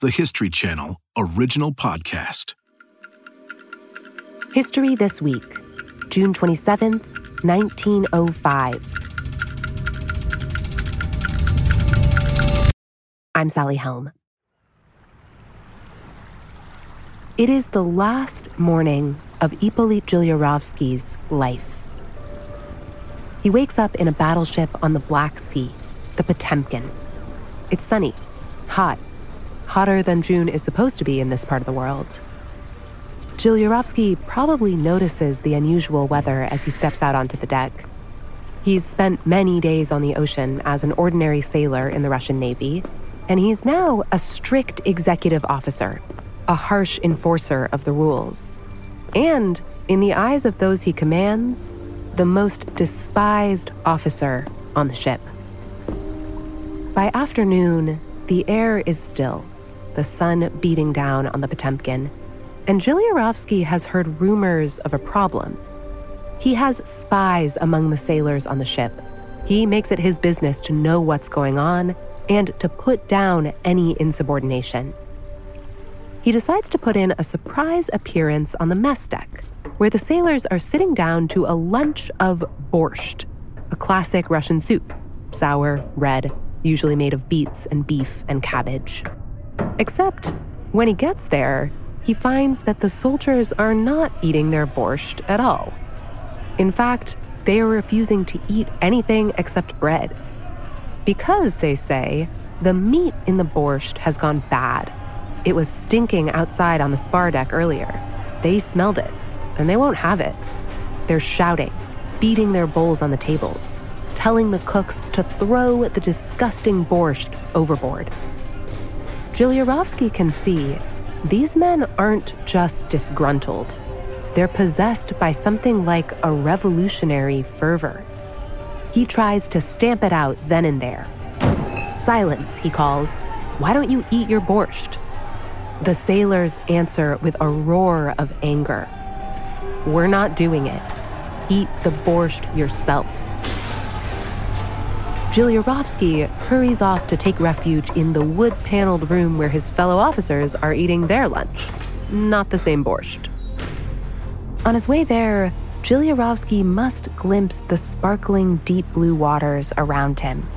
the History Channel original podcast. History This Week, June 27th, 1905. I'm Sally Helm. It is the last morning of Ippolit Jiliarovsky's life. He wakes up in a battleship on the Black Sea, the Potemkin. It's sunny, hot, hotter than June is supposed to be in this part of the world. Jiliarovsky probably notices the unusual weather as he steps out onto the deck. He's spent many days on the ocean as an ordinary sailor in the Russian Navy, and he's now a strict executive officer, a harsh enforcer of the rules. And, in the eyes of those he commands, the most despised officer on the ship. By afternoon, the air is still, the sun beating down on the Potemkin, and Jiliarovsky has heard rumors of a problem. He has spies among the sailors on the ship. He makes it his business to know what's going on and to put down any insubordination. He decides to put in a surprise appearance on the mess deck, where the sailors are sitting down to a lunch of borscht, a classic Russian soup, sour, red, usually made of beets and beef and cabbage. Except when he gets there, he finds that the soldiers are not eating their borscht at all. In fact, they are refusing to eat anything except bread. Because, they say, the meat in the borscht has gone bad. It was stinking outside on the spar deck earlier. They smelled it, and they won't have it. They're shouting, beating their bowls on the tables, telling the cooks to throw the disgusting borscht overboard. Jiliarovsky can see these men aren't just disgruntled, they're possessed by something like a revolutionary fervor. He tries to stamp it out then and there. Silence, he calls. Why don't you eat your borscht? The sailors answer with a roar of anger. We're not doing it. Eat the borscht yourself. Jiliarovsky hurries off to take refuge in the wood paneled room where his fellow officers are eating their lunch. Not the same borscht. On his way there, Jiliarovsky must glimpse the sparkling deep blue waters around him.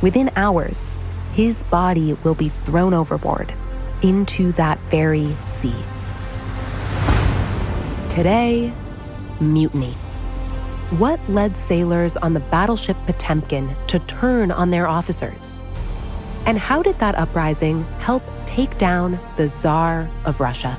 Within hours, his body will be thrown overboard into that very sea. Today, mutiny. What led sailors on the battleship Potemkin to turn on their officers? And how did that uprising help take down the Tsar of Russia?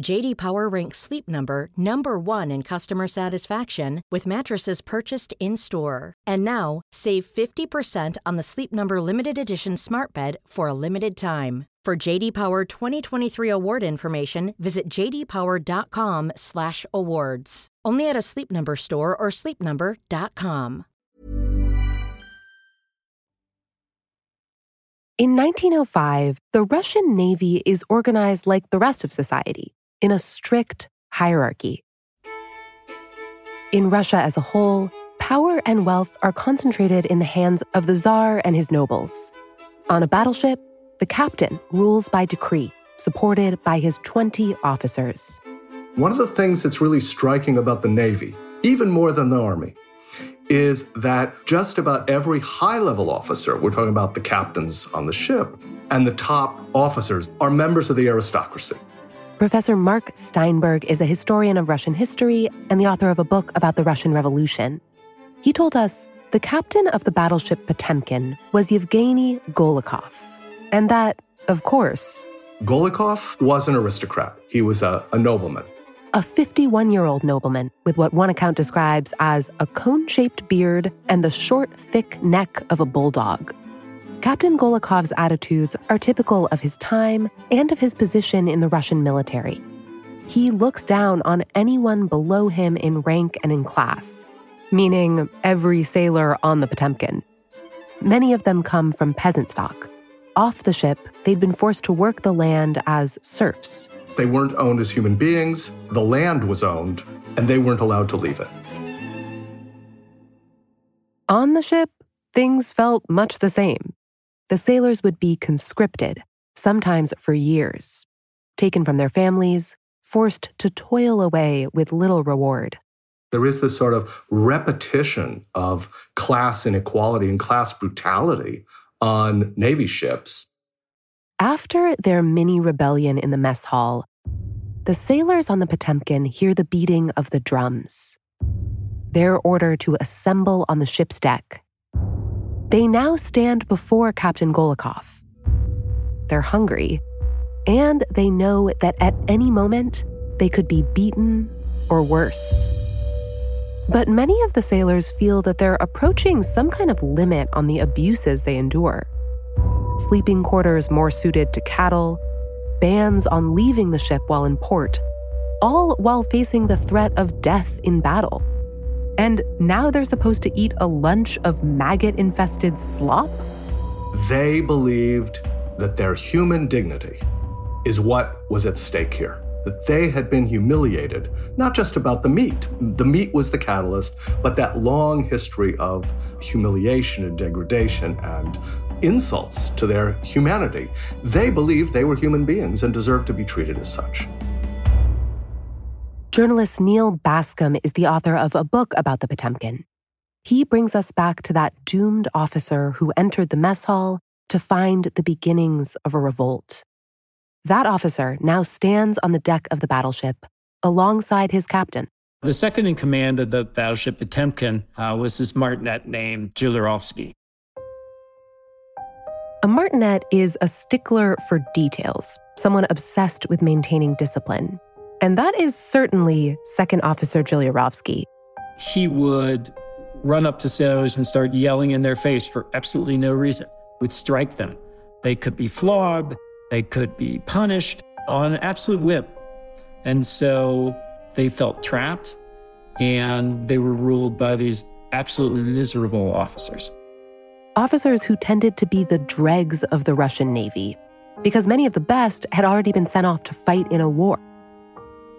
JD Power ranks Sleep Number number 1 in customer satisfaction with mattresses purchased in-store. And now, save 50% on the Sleep Number limited edition Smart Bed for a limited time. For JD Power 2023 award information, visit jdpower.com/awards. Only at a Sleep Number store or sleepnumber.com. In 1905, the Russian Navy is organized like the rest of society in a strict hierarchy. In Russia as a whole, power and wealth are concentrated in the hands of the Tsar and his nobles. On a battleship, the captain rules by decree, supported by his 20 officers. One of the things that's really striking about the Navy, even more than the Army, is that just about every high level officer, we're talking about the captains on the ship, and the top officers are members of the aristocracy. Professor Mark Steinberg is a historian of Russian history and the author of a book about the Russian Revolution. He told us the captain of the battleship Potemkin was Yevgeny Golikov and that, of course, Golikov was an aristocrat. He was a, a nobleman. A 51 year old nobleman with what one account describes as a cone shaped beard and the short, thick neck of a bulldog. Captain Golikov's attitudes are typical of his time and of his position in the Russian military. He looks down on anyone below him in rank and in class, meaning every sailor on the Potemkin. Many of them come from peasant stock. Off the ship, they'd been forced to work the land as serfs. They weren't owned as human beings, the land was owned, and they weren't allowed to leave it. On the ship, things felt much the same. The sailors would be conscripted, sometimes for years, taken from their families, forced to toil away with little reward. There is this sort of repetition of class inequality and class brutality on Navy ships. After their mini rebellion in the mess hall, the sailors on the Potemkin hear the beating of the drums. Their order to assemble on the ship's deck. They now stand before Captain Golikov. They're hungry, and they know that at any moment they could be beaten or worse. But many of the sailors feel that they're approaching some kind of limit on the abuses they endure. Sleeping quarters more suited to cattle, bans on leaving the ship while in port, all while facing the threat of death in battle. And now they're supposed to eat a lunch of maggot infested slop? They believed that their human dignity is what was at stake here that they had been humiliated, not just about the meat. The meat was the catalyst, but that long history of humiliation and degradation and insults to their humanity. They believed they were human beings and deserved to be treated as such. Journalist Neal Bascomb is the author of a book about the Potemkin. He brings us back to that doomed officer who entered the mess hall to find the beginnings of a revolt. That officer now stands on the deck of the battleship alongside his captain. The second in command of the battleship Potemkin uh, was this martinet named Jularovsky. A martinet is a stickler for details, someone obsessed with maintaining discipline. And that is certainly Second Officer Jularovsky. He would run up to sailors and start yelling in their face for absolutely no reason, would strike them. They could be flogged, they could be punished on an absolute whim. And so they felt trapped and they were ruled by these absolutely miserable officers. Officers who tended to be the dregs of the Russian Navy, because many of the best had already been sent off to fight in a war.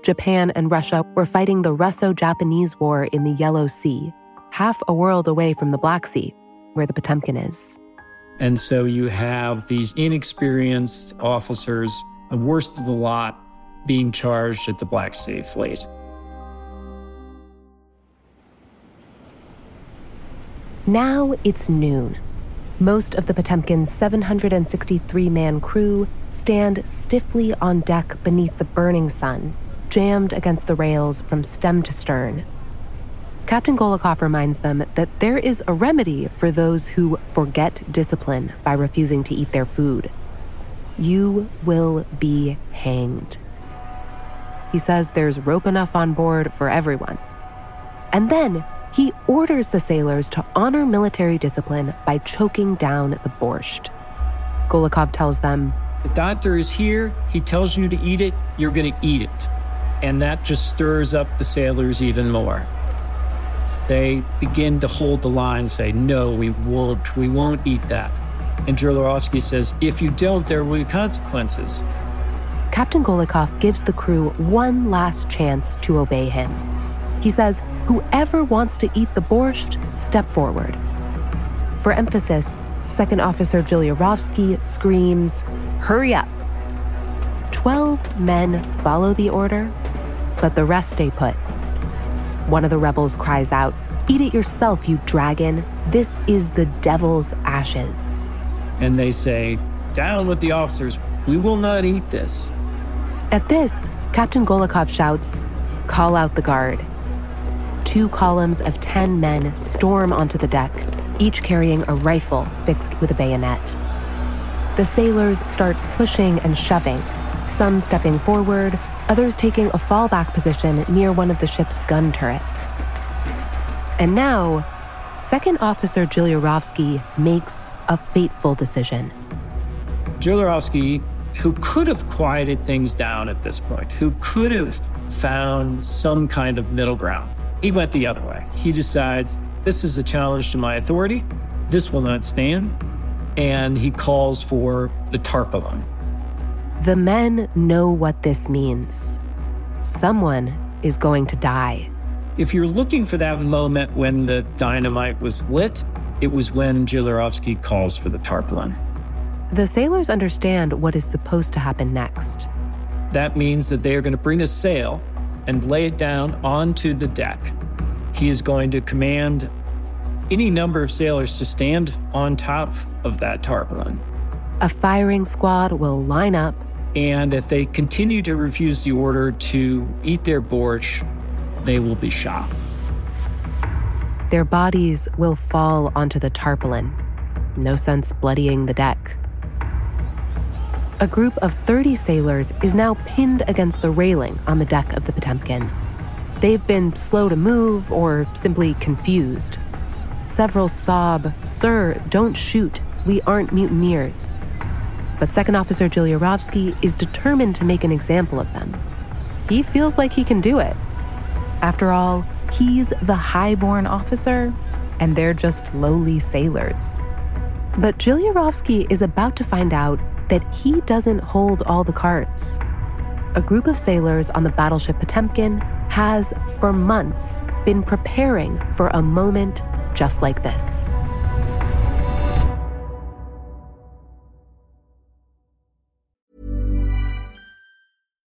Japan and Russia were fighting the Russo Japanese War in the Yellow Sea, half a world away from the Black Sea, where the Potemkin is. And so you have these inexperienced officers, the worst of the lot, being charged at the Black Sea Fleet. Now it's noon. Most of the Potemkin's 763 man crew stand stiffly on deck beneath the burning sun, jammed against the rails from stem to stern. Captain Golikov reminds them that there is a remedy for those who forget discipline by refusing to eat their food. You will be hanged. He says there's rope enough on board for everyone. And then he orders the sailors to honor military discipline by choking down the borscht. Golikov tells them The doctor is here. He tells you to eat it. You're going to eat it. And that just stirs up the sailors even more they begin to hold the line say, no, we won't, we won't eat that. And Jularovsky says, if you don't, there will be consequences. Captain Golikov gives the crew one last chance to obey him. He says, whoever wants to eat the borscht, step forward. For emphasis, Second Officer Jularovsky screams, hurry up. Twelve men follow the order, but the rest stay put. One of the rebels cries out, Eat it yourself, you dragon. This is the devil's ashes. And they say, Down with the officers. We will not eat this. At this, Captain Golikov shouts, Call out the guard. Two columns of 10 men storm onto the deck, each carrying a rifle fixed with a bayonet. The sailors start pushing and shoving, some stepping forward, others taking a fallback position near one of the ship's gun turrets. And now, Second Officer Jularovsky makes a fateful decision. Joliarovsky, who could have quieted things down at this point, who could have found some kind of middle ground, he went the other way. He decides this is a challenge to my authority. This will not stand. And he calls for the tarpaulin. The men know what this means. Someone is going to die. If you're looking for that moment when the dynamite was lit, it was when Joliarovsky calls for the tarpaulin. The sailors understand what is supposed to happen next. That means that they are going to bring a sail and lay it down onto the deck. He is going to command any number of sailors to stand on top of that tarpaulin. A firing squad will line up. And if they continue to refuse the order to eat their borscht, they will be shot. Their bodies will fall onto the tarpaulin. No sense bloodying the deck. A group of 30 sailors is now pinned against the railing on the deck of the Potemkin. They've been slow to move or simply confused. Several sob, Sir, don't shoot. We aren't mutineers. But Second Officer Joliarovsky is determined to make an example of them. He feels like he can do it. After all, he's the highborn officer, and they're just lowly sailors. But Joliarovsky is about to find out that he doesn't hold all the cards. A group of sailors on the battleship Potemkin has, for months, been preparing for a moment just like this.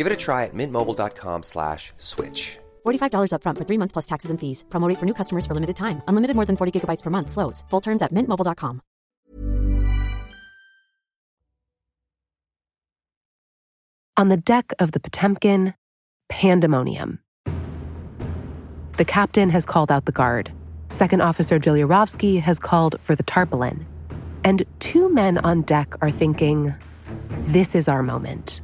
Give it a try at mintmobile.com slash switch. $45 upfront for three months plus taxes and fees. Promote for new customers for limited time. Unlimited more than 40 gigabytes per month. Slows. Full terms at mintmobile.com. On the deck of the Potemkin, pandemonium. The captain has called out the guard. Second Officer Joliarovsky has called for the tarpaulin. And two men on deck are thinking, this is our moment.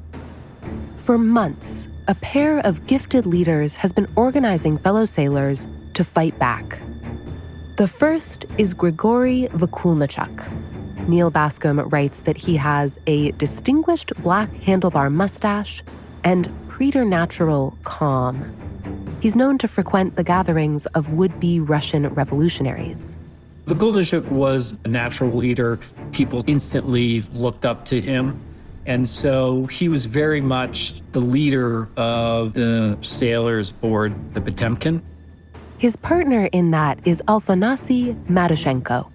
For months, a pair of gifted leaders has been organizing fellow sailors to fight back. The first is Grigory Vakulnichuk. Neal Bascomb writes that he has a distinguished black handlebar mustache and preternatural calm. He's known to frequent the gatherings of would be Russian revolutionaries. Vakulnichuk was a natural leader. People instantly looked up to him. And so he was very much the leader of the sailors aboard the Potemkin. His partner in that is Afanasy Matushenko.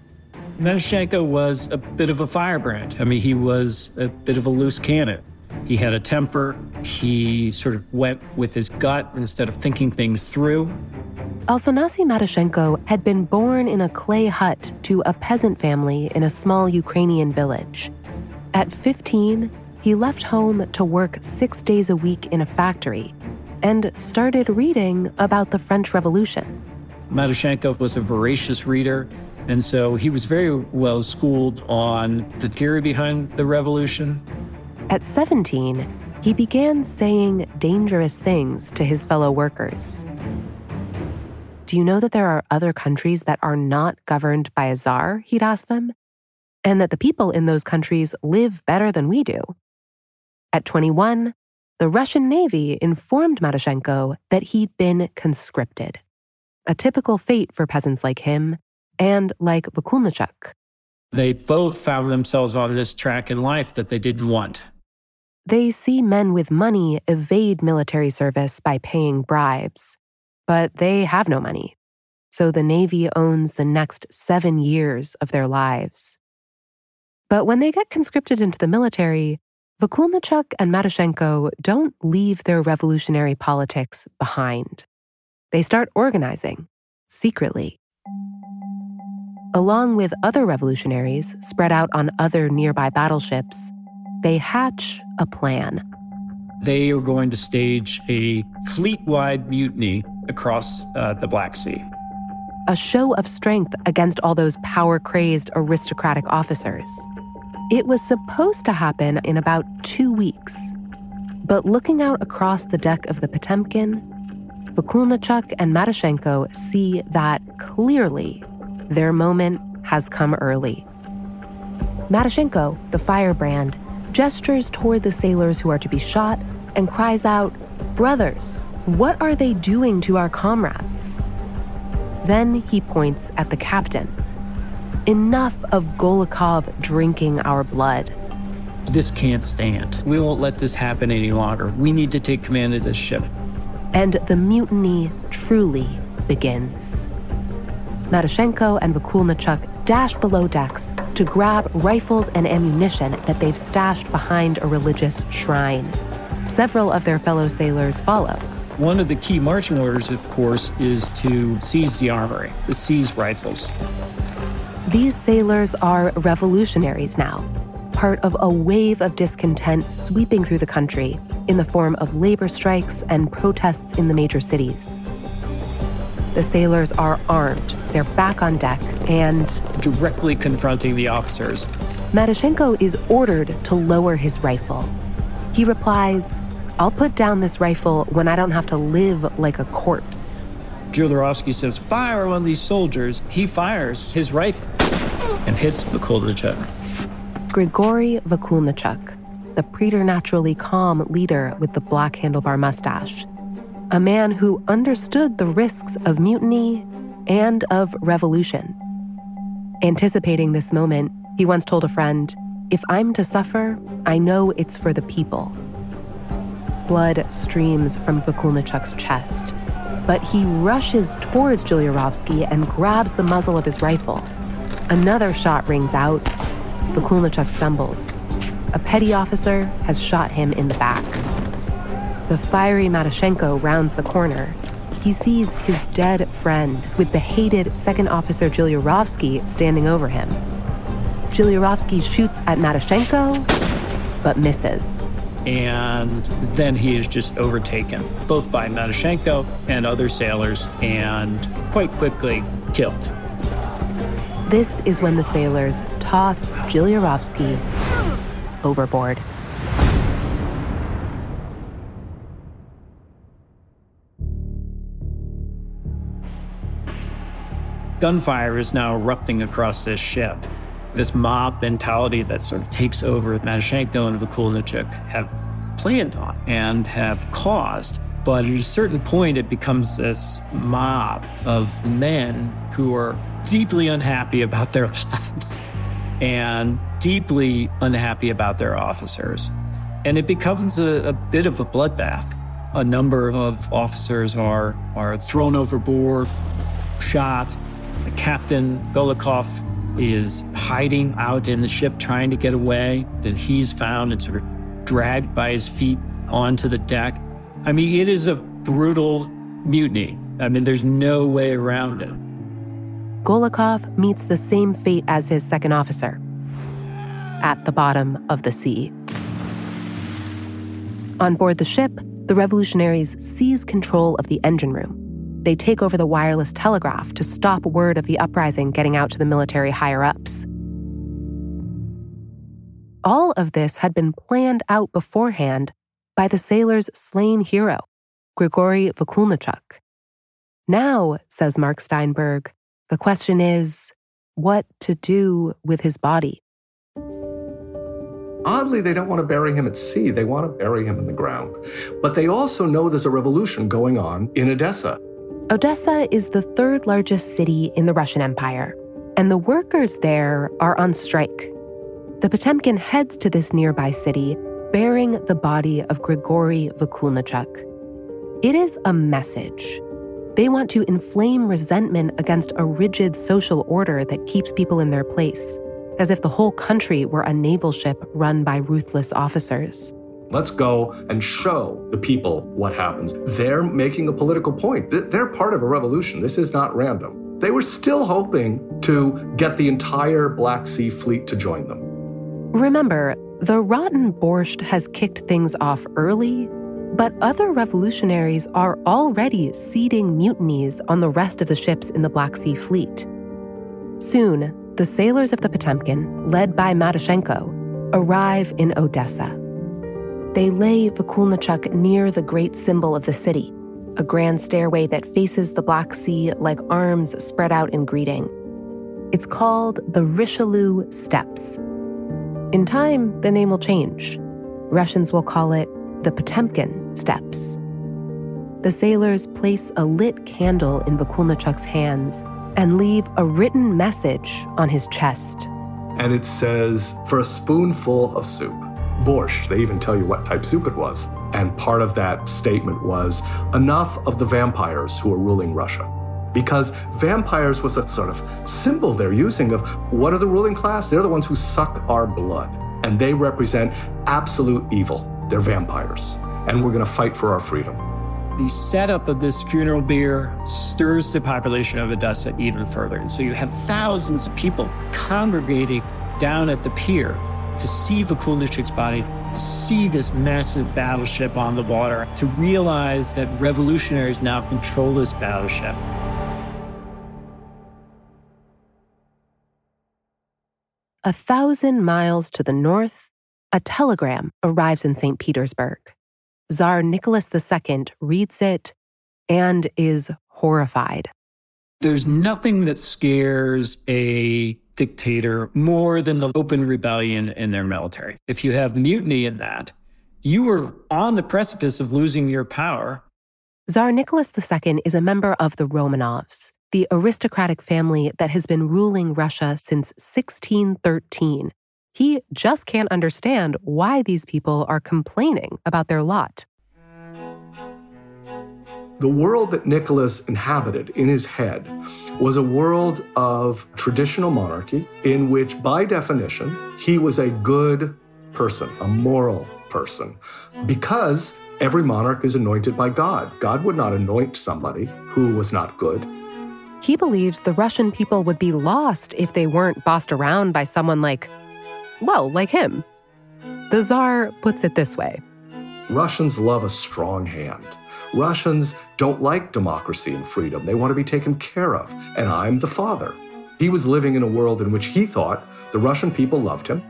Matushenko was a bit of a firebrand. I mean, he was a bit of a loose cannon. He had a temper. He sort of went with his gut instead of thinking things through. Afanasy Matushenko had been born in a clay hut to a peasant family in a small Ukrainian village. At 15, he left home to work six days a week in a factory and started reading about the French Revolution. Matushenko was a voracious reader, and so he was very well schooled on the theory behind the revolution. At 17, he began saying dangerous things to his fellow workers. Do you know that there are other countries that are not governed by a czar? He'd ask them. And that the people in those countries live better than we do. At 21, the Russian Navy informed Matushenko that he'd been conscripted. A typical fate for peasants like him and like Vakulnichuk. They both found themselves on this track in life that they didn't want. They see men with money evade military service by paying bribes, but they have no money. So the Navy owns the next seven years of their lives. But when they get conscripted into the military, Vakulnichuk and Matushenko don't leave their revolutionary politics behind. They start organizing secretly. Along with other revolutionaries spread out on other nearby battleships, they hatch a plan. They are going to stage a fleet wide mutiny across uh, the Black Sea. A show of strength against all those power crazed aristocratic officers. It was supposed to happen in about two weeks. But looking out across the deck of the Potemkin, Vakulnichuk and Matushenko see that clearly their moment has come early. Matushenko, the firebrand, gestures toward the sailors who are to be shot and cries out, Brothers, what are they doing to our comrades? Then he points at the captain. Enough of Golikov drinking our blood. This can't stand. We won't let this happen any longer. We need to take command of this ship. And the mutiny truly begins. Matushenko and Vakulnichuk dash below decks to grab rifles and ammunition that they've stashed behind a religious shrine. Several of their fellow sailors follow. One of the key marching orders, of course, is to seize the armory, to seize rifles. These sailors are revolutionaries now, part of a wave of discontent sweeping through the country in the form of labor strikes and protests in the major cities. The sailors are armed, they're back on deck, and directly confronting the officers. Matushenko is ordered to lower his rifle. He replies, I'll put down this rifle when I don't have to live like a corpse. Juliarovsky says, Fire on these soldiers. He fires his rifle and hits Vakulnichuk. Grigory Vakulnichuk, the preternaturally calm leader with the black handlebar mustache, a man who understood the risks of mutiny and of revolution. Anticipating this moment, he once told a friend, If I'm to suffer, I know it's for the people. Blood streams from Vakulnichuk's chest, but he rushes towards Juliarovsky and grabs the muzzle of his rifle. Another shot rings out. Vakulnichuk stumbles. A petty officer has shot him in the back. The fiery Matushenko rounds the corner. He sees his dead friend with the hated second officer Juliarovsky standing over him. Juliarovsky shoots at Matushenko, but misses. And then he is just overtaken, both by Matushenko and other sailors, and quite quickly killed. This is when the sailors toss Juliarovsky overboard. Gunfire is now erupting across this ship. This mob mentality that sort of takes over Matushenko and Vakulnichuk have planned on and have caused. But at a certain point, it becomes this mob of men who are deeply unhappy about their lives and deeply unhappy about their officers. And it becomes a, a bit of a bloodbath. A number of officers are, are thrown overboard, shot. The captain, Golikov, is hiding out in the ship trying to get away. Then he's found and sort of dragged by his feet onto the deck. I mean, it is a brutal mutiny. I mean, there's no way around it. Golikov meets the same fate as his second officer at the bottom of the sea. On board the ship, the revolutionaries seize control of the engine room. They take over the wireless telegraph to stop word of the uprising getting out to the military higher ups. All of this had been planned out beforehand by the sailor's slain hero, Grigory Vakulnichuk. Now, says Mark Steinberg, the question is what to do with his body. Oddly, they don't want to bury him at sea. They want to bury him in the ground. But they also know there's a revolution going on in Odessa. Odessa is the third largest city in the Russian Empire. and the workers there are on strike. The Potemkin heads to this nearby city bearing the body of Grigory Vakulnichuk. It is a message. They want to inflame resentment against a rigid social order that keeps people in their place, as if the whole country were a naval ship run by ruthless officers. Let's go and show the people what happens. They're making a political point. They're part of a revolution. This is not random. They were still hoping to get the entire Black Sea fleet to join them. Remember, the rotten borscht has kicked things off early, but other revolutionaries are already seeding mutinies on the rest of the ships in the Black Sea Fleet. Soon, the sailors of the Potemkin, led by Matyshenko, arrive in Odessa. They lay Vakulnichuk near the great symbol of the city, a grand stairway that faces the Black Sea like arms spread out in greeting. It's called the Richelieu Steps in time, the name will change. Russians will call it the Potemkin Steps. The sailors place a lit candle in Vakulnichuk's hands and leave a written message on his chest. And it says, for a spoonful of soup, borscht, they even tell you what type soup it was. And part of that statement was enough of the vampires who are ruling Russia because vampires was a sort of symbol they're using of what are the ruling class? They're the ones who suck our blood, and they represent absolute evil. They're vampires, and we're going to fight for our freedom. The setup of this funeral bier stirs the population of Odessa even further. And so you have thousands of people congregating down at the pier to see Vakulnichuk's body, to see this massive battleship on the water, to realize that revolutionaries now control this battleship. A thousand miles to the north, a telegram arrives in St. Petersburg. Tsar Nicholas II reads it and is horrified. There's nothing that scares a dictator more than the open rebellion in their military. If you have mutiny in that, you are on the precipice of losing your power. Tsar Nicholas II is a member of the Romanovs, the aristocratic family that has been ruling Russia since 1613. He just can't understand why these people are complaining about their lot. The world that Nicholas inhabited in his head was a world of traditional monarchy in which, by definition, he was a good person, a moral person, because every monarch is anointed by God. God would not anoint somebody who was not good. He believes the Russian people would be lost if they weren't bossed around by someone like, well, like him. The Tsar puts it this way Russians love a strong hand. Russians don't like democracy and freedom. They want to be taken care of. And I'm the father. He was living in a world in which he thought the Russian people loved him.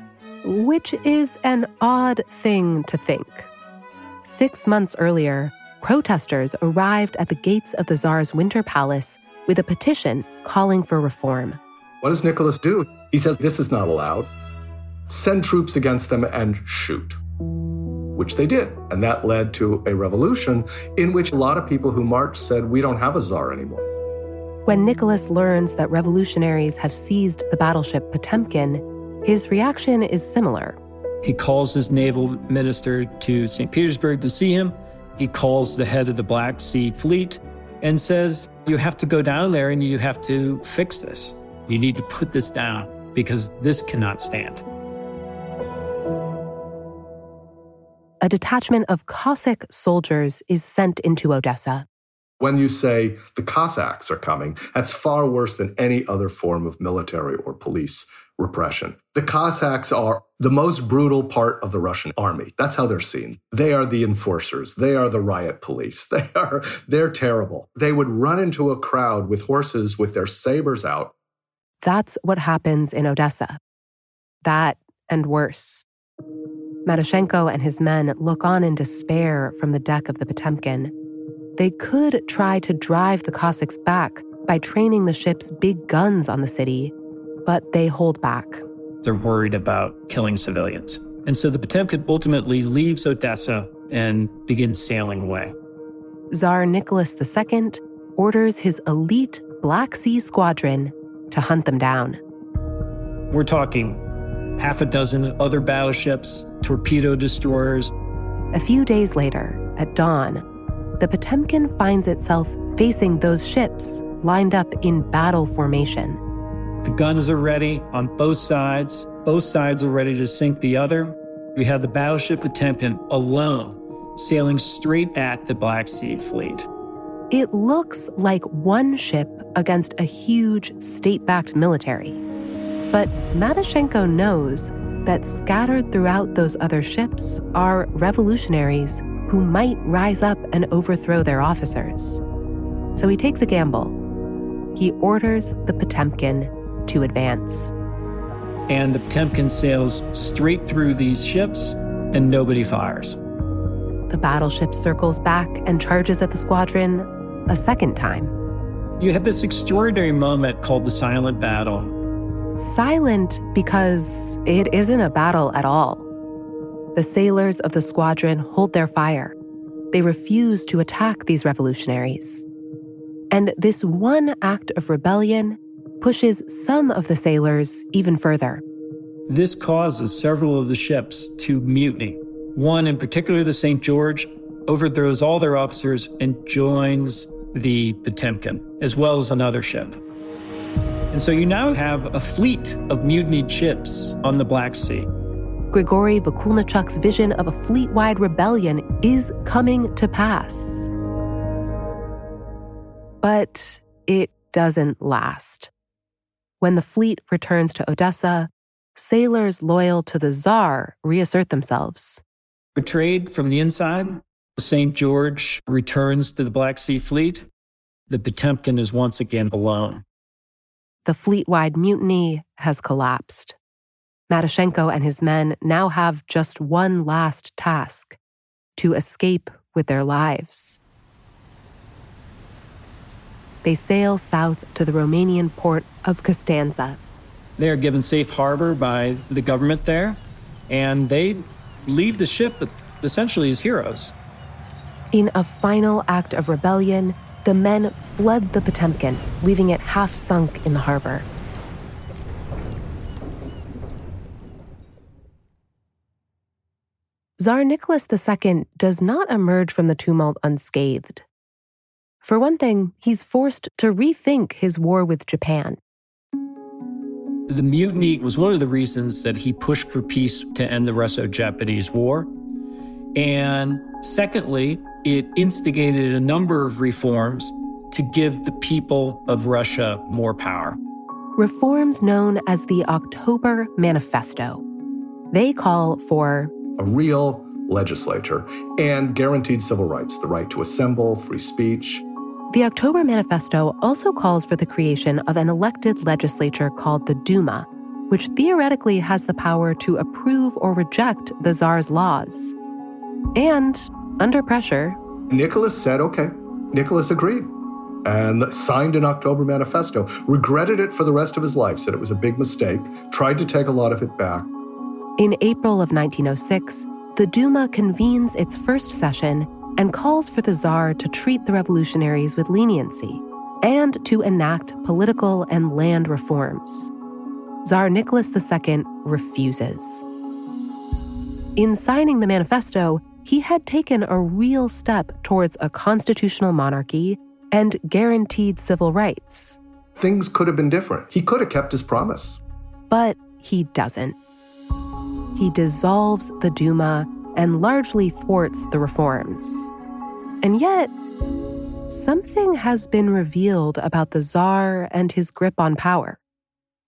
Which is an odd thing to think. Six months earlier, protesters arrived at the gates of the Tsar's winter palace with a petition calling for reform. What does Nicholas do? He says, This is not allowed. Send troops against them and shoot. Which they did. And that led to a revolution in which a lot of people who marched said, We don't have a czar anymore. When Nicholas learns that revolutionaries have seized the battleship Potemkin, his reaction is similar. He calls his naval minister to St. Petersburg to see him. He calls the head of the Black Sea Fleet and says, You have to go down there and you have to fix this. You need to put this down because this cannot stand. A detachment of Cossack soldiers is sent into Odessa. When you say the Cossacks are coming, that's far worse than any other form of military or police repression. The Cossacks are the most brutal part of the Russian army. That's how they're seen. They are the enforcers. They are the riot police. They are they're terrible. They would run into a crowd with horses with their sabers out. That's what happens in Odessa. That and worse. Matyshenko and his men look on in despair from the deck of the Potemkin. They could try to drive the Cossacks back by training the ship's big guns on the city, but they hold back. They're worried about killing civilians. And so the Potemkin ultimately leaves Odessa and begins sailing away. Tsar Nicholas II orders his elite Black Sea Squadron to hunt them down. We're talking half a dozen other battleships, torpedo destroyers. A few days later, at dawn, the Potemkin finds itself facing those ships lined up in battle formation. The guns are ready on both sides. Both sides are ready to sink the other. We have the battleship Potemkin alone sailing straight at the Black Sea Fleet. It looks like one ship against a huge state backed military. But Matyashenko knows that scattered throughout those other ships are revolutionaries who might rise up and overthrow their officers. So he takes a gamble. He orders the Potemkin to advance. And the Potemkin sails straight through these ships, and nobody fires. The battleship circles back and charges at the squadron a second time. You have this extraordinary moment called the silent battle. Silent because it isn't a battle at all. The sailors of the squadron hold their fire. They refuse to attack these revolutionaries. And this one act of rebellion pushes some of the sailors even further. This causes several of the ships to mutiny. One, in particular, the St. George, overthrows all their officers and joins the Potemkin, as well as another ship. And so you now have a fleet of mutinied ships on the Black Sea. Grigory Vakulnichuk's vision of a fleet wide rebellion is coming to pass. But it doesn't last. When the fleet returns to Odessa, sailors loyal to the Tsar reassert themselves. Betrayed from the inside, St. George returns to the Black Sea Fleet. The Potemkin is once again alone. The fleet wide mutiny has collapsed. Matyashenko and his men now have just one last task to escape with their lives. They sail south to the Romanian port of Constanța. They are given safe harbor by the government there, and they leave the ship essentially as heroes. In a final act of rebellion, the men fled the Potemkin, leaving it half sunk in the harbor. Tsar Nicholas II does not emerge from the tumult unscathed. For one thing, he's forced to rethink his war with Japan. The mutiny was one of the reasons that he pushed for peace to end the Russo Japanese War. And secondly, it instigated a number of reforms to give the people of Russia more power. Reforms known as the October Manifesto. They call for a real legislature and guaranteed civil rights the right to assemble, free speech. The October Manifesto also calls for the creation of an elected legislature called the Duma, which theoretically has the power to approve or reject the Tsar's laws. And under pressure, Nicholas said, okay. Nicholas agreed and signed an October manifesto, regretted it for the rest of his life, said it was a big mistake, tried to take a lot of it back. In April of 1906, the Duma convenes its first session and calls for the Tsar to treat the revolutionaries with leniency and to enact political and land reforms. Tsar Nicholas II refuses. In signing the manifesto, he had taken a real step towards a constitutional monarchy and guaranteed civil rights. Things could have been different. He could have kept his promise. But he doesn't. He dissolves the Duma and largely thwarts the reforms. And yet, something has been revealed about the Tsar and his grip on power.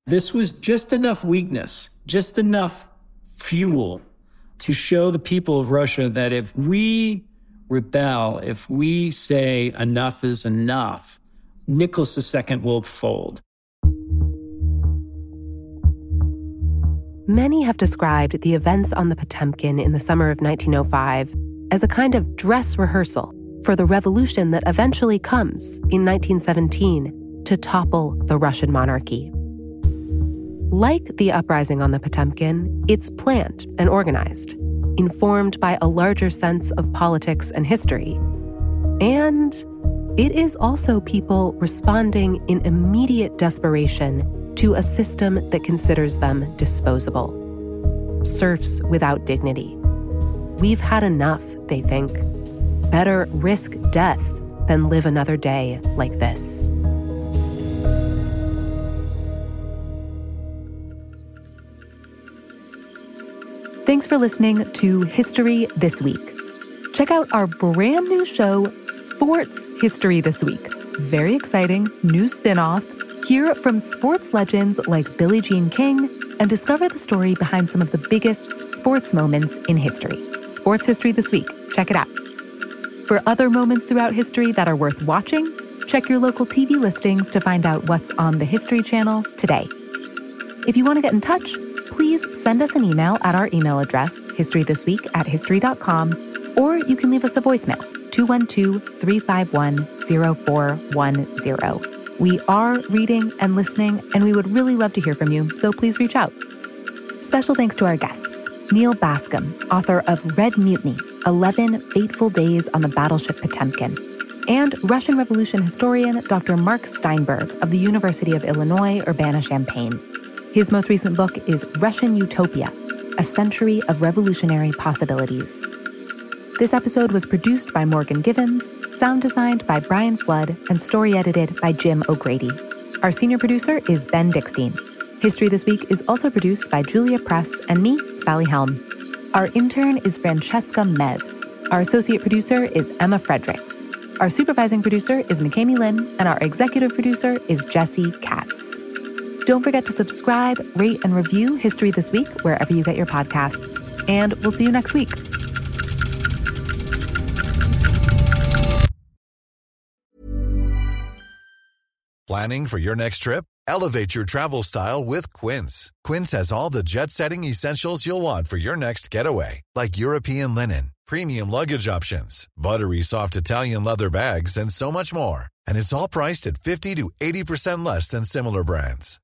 This was just enough weakness, just enough fuel to show the people of Russia that if we rebel, if we say enough is enough, Nicholas II will fold. Many have described the events on the Potemkin in the summer of 1905 as a kind of dress rehearsal for the revolution that eventually comes in 1917 to topple the Russian monarchy. Like the uprising on the Potemkin, it's planned and organized, informed by a larger sense of politics and history. And it is also people responding in immediate desperation to a system that considers them disposable. Serfs without dignity. We've had enough, they think. Better risk death than live another day like this. Thanks for listening to History This Week. Check out our brand new show, Sports History This Week. Very exciting, new spin off. Hear from sports legends like Billie Jean King and discover the story behind some of the biggest sports moments in history. Sports History This Week. Check it out. For other moments throughout history that are worth watching, check your local TV listings to find out what's on the History Channel today. If you want to get in touch, please send us an email at our email address, historythisweek at history.com, or you can leave us a voicemail, 212 351 0410. We are reading and listening, and we would really love to hear from you, so please reach out. Special thanks to our guests Neal Bascomb, author of Red Mutiny 11 Fateful Days on the Battleship Potemkin, and Russian Revolution historian Dr. Mark Steinberg of the University of Illinois Urbana Champaign. His most recent book is Russian Utopia A Century of Revolutionary Possibilities. This episode was produced by Morgan Givens, sound designed by Brian Flood, and story edited by Jim O'Grady. Our senior producer is Ben Dickstein. History This Week is also produced by Julia Press and me, Sally Helm. Our intern is Francesca Mevs. Our associate producer is Emma Fredericks. Our supervising producer is McKamey Lynn, and our executive producer is Jesse Katz. Don't forget to subscribe, rate, and review History This Week wherever you get your podcasts. And we'll see you next week. Planning for your next trip? Elevate your travel style with Quince. Quince has all the jet setting essentials you'll want for your next getaway, like European linen, premium luggage options, buttery soft Italian leather bags, and so much more. And it's all priced at 50 to 80% less than similar brands.